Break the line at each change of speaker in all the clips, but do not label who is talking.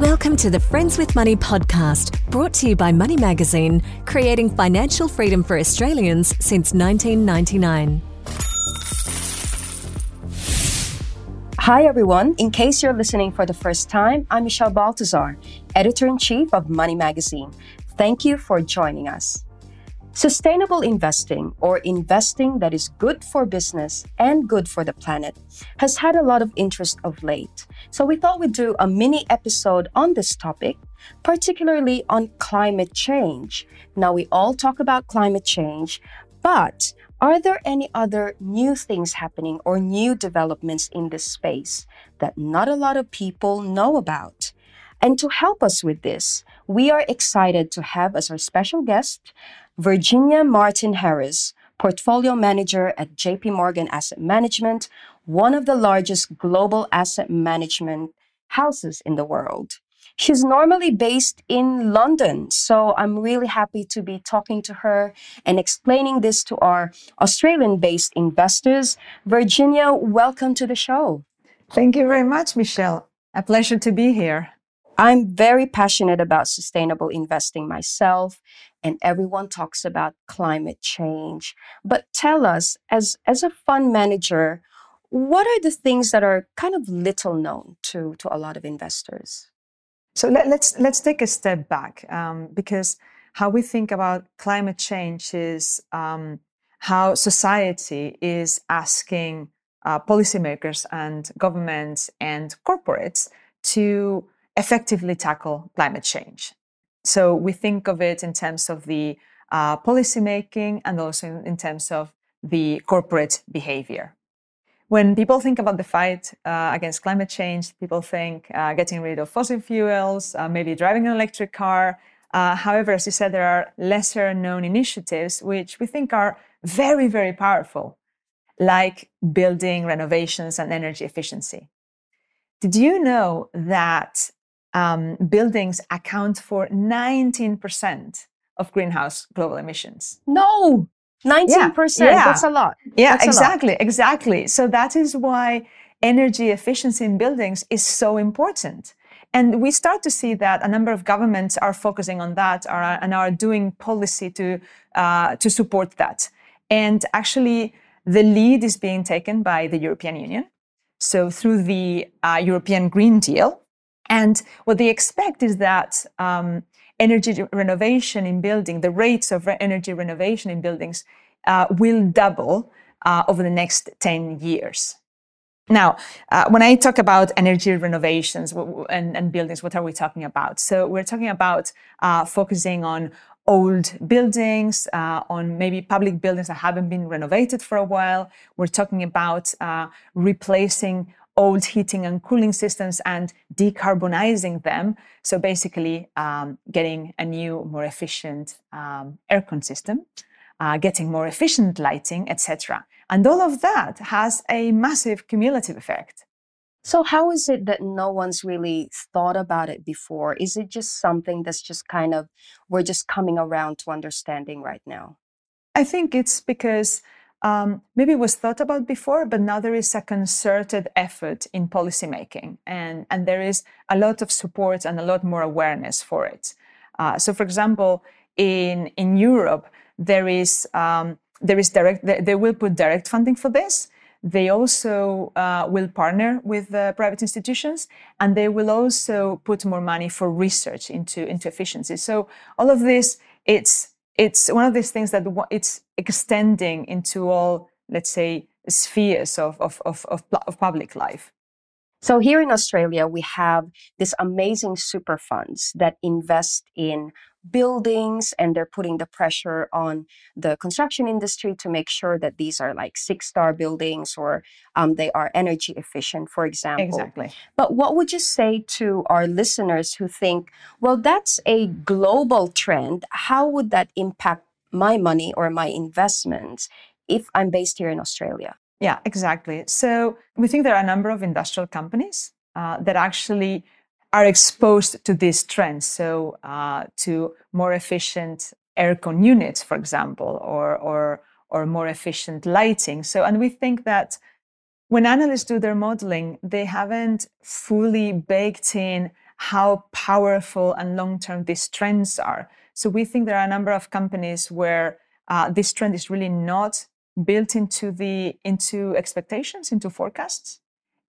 Welcome to the Friends with Money podcast, brought to you by Money Magazine, creating financial freedom for Australians since 1999.
Hi, everyone. In case you're listening for the first time, I'm Michelle Baltazar, editor in chief of Money Magazine. Thank you for joining us. Sustainable investing, or investing that is good for business and good for the planet, has had a lot of interest of late. So we thought we'd do a mini episode on this topic, particularly on climate change. Now, we all talk about climate change, but are there any other new things happening or new developments in this space that not a lot of people know about? And to help us with this, we are excited to have as our special guest Virginia Martin Harris, portfolio manager at JP Morgan Asset Management, one of the largest global asset management houses in the world. She's normally based in London, so I'm really happy to be talking to her and explaining this to our Australian based investors. Virginia, welcome to the show.
Thank you very much, Michelle. A pleasure to be here.
I'm very passionate about sustainable investing myself, and everyone talks about climate change. But tell us, as, as a fund manager, what are the things that are kind of little known to, to a lot of investors?
So let, us let's, let's take a step back um, because how we think about climate change is um, how society is asking uh, policymakers and governments and corporates to effectively tackle climate change. So we think of it in terms of the uh, policymaking and also in, terms of the corporate behavior. When people think about the fight uh, against climate change, people think uh, getting rid of fossil fuels, uh, maybe driving an electric car. Uh, however, as you said, there are lesser known initiatives which we think are very, very powerful, like building renovations and energy efficiency. Did you know that um, buildings account for 19% of greenhouse global emissions.
No, 19%. Yeah, yeah. That's a lot.
Yeah,
That's
exactly, exactly. So that is why energy efficiency in buildings is so important. And we start to see that a number of governments are focusing on that are, and are doing policy to, uh, to support that. And actually, the lead is being taken by the European Union. So through the uh, European Green Deal, and what they expect is that um, energy renovation in building, the rates of re- energy renovation in buildings uh, will double uh, over the next 10 years. Now, uh, when I talk about energy renovations and, and, buildings, what are we talking about? So we're talking about uh, focusing on old buildings, uh, on maybe public buildings that haven't been renovated for a while. We're talking about uh, replacing old heating and cooling systems and decarbonizing them. So basically, um, getting a new, more efficient um, aircon system, uh, getting more efficient lighting, etc. And all of that has a massive cumulative effect.
So, how is it that no one's really thought about it before? Is it just something that's just kind of, we're just coming around to understanding right now?
I think it's because um, maybe was thought about before, but now there is a concerted effort in policymaking, and and there is a lot of support and a lot more awareness for it. Uh, so, for example, in in Europe, there is um, there is direct they, they, will put direct funding for this. They also uh, will partner with uh, private institutions, and they will also put more money for research into into efficiency. So all of this, it's it's one of these things that it's extending into all, let's say, spheres of, of, of, of, of public life.
So here in Australia, we have these amazing super funds that invest in buildings and they're putting the pressure on the construction industry to make sure that these are like six star buildings or um, they are energy efficient, for example.
Exactly.
But what would you say to our listeners who think, well, that's a global trend? How would that impact my money or my investments if I'm based here in Australia?
Yeah, exactly. So we think there are a number of industrial companies uh, that actually are exposed to these trends. So, uh, to more efficient aircon units, for example, or, or, or more efficient lighting. So, and we think that when analysts do their modeling, they haven't fully baked in how powerful and long term these trends are. So we think there are a number of companies where uh, this trend is really not built into the into expectations, into forecasts,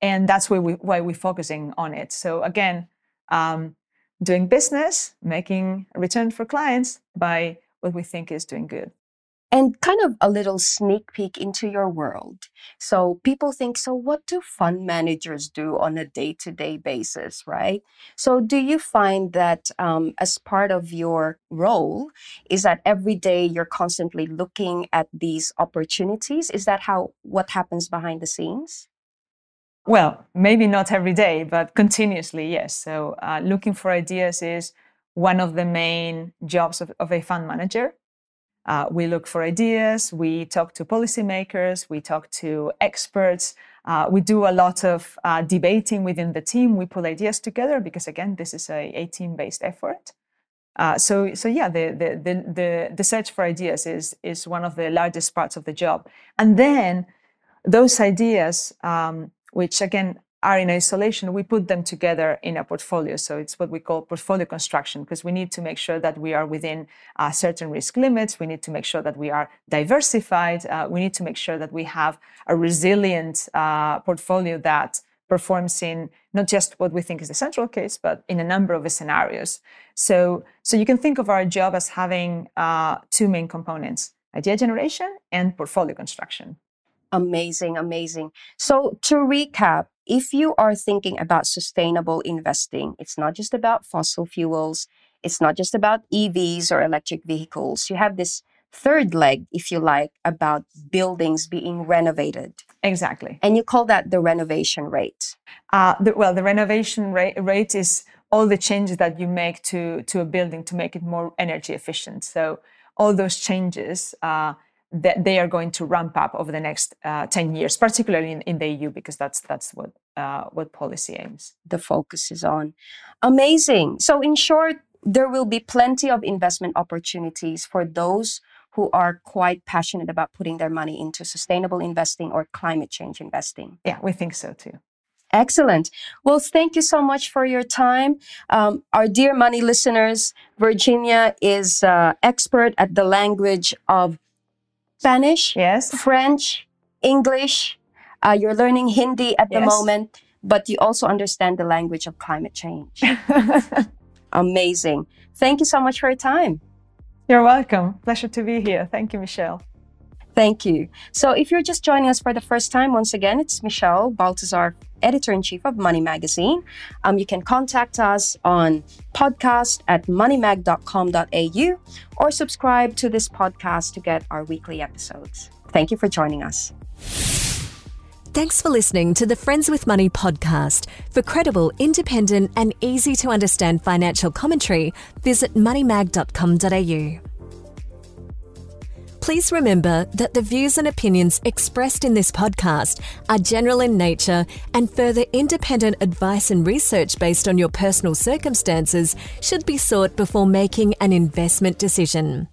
and that's why we why we're focusing on it. So again, um, doing business, making a return for clients by what we think is doing good
and kind of a little sneak peek into your world. So people think, so what do fund managers do on a day to day basis, right? So do you find that um, as part of your role, is that every day you're constantly looking at these opportunities? Is that how what happens behind the scenes?
Well, maybe not every day, but continuously, yes. So uh, looking for ideas is one of the main jobs of, of a fund manager. Uh, we look for ideas, we talk to policymakers, we talk to experts. Uh, we do a lot of uh, debating within the team. We pull ideas together because, again, this is a, a team based effort. Uh, so, so yeah, the, the, the, the, the search for ideas is, is one of the largest parts of the job. And then those ideas, um, which again are in isolation, we put them together in a portfolio. So it's what we call portfolio construction because we need to make sure that we are within uh, certain risk limits. We need to make sure that we are diversified. Uh, we need to make sure that we have a resilient uh, portfolio that performs in not just what we think is the central case, but in a number of scenarios. So, so you can think of our job as having uh, two main components: idea generation and portfolio construction.
Amazing, amazing. So, to recap, if you are thinking about sustainable investing, it's not just about fossil fuels, it's not just about EVs or electric vehicles. You have this third leg, if you like, about buildings being renovated.
Exactly.
And you call that the renovation rate.
Uh, the, well, the renovation rate, rate is all the changes that you make to, to a building to make it more energy efficient. So, all those changes. Uh, that they are going to ramp up over the next uh, 10 years, particularly in, in, the EU, because that's that's what uh, what policy aims.
The focus is on. Amazing. So, in short, there will be plenty of investment opportunities for those who are quite passionate about putting their money into sustainable investing or climate change investing.
Yeah, we think so too.
Excellent. Well, thank you so much for your time. Um, our dear money listeners, Virginia is uh, expert at the language of Spanish,
yes,
French, English. Uh, you're learning Hindi at the yes. moment, but you also understand the language of climate change. Amazing. Thank you so much for your time.
You're welcome. Pleasure to be here. Thank you, Michelle.
Thank you. So, if you're just joining us for the first time, once again, it's Michelle Baltazar, editor in chief of Money Magazine. Um, you can contact us on podcast at moneymag.com.au or subscribe to this podcast to get our weekly episodes. Thank you for joining us.
Thanks for listening to the Friends with Money podcast. For credible, independent, and easy to understand financial commentary, visit moneymag.com.au. Please remember that the views and opinions expressed in this podcast are general in nature and further independent advice and research based on your personal circumstances should be sought before making an investment decision.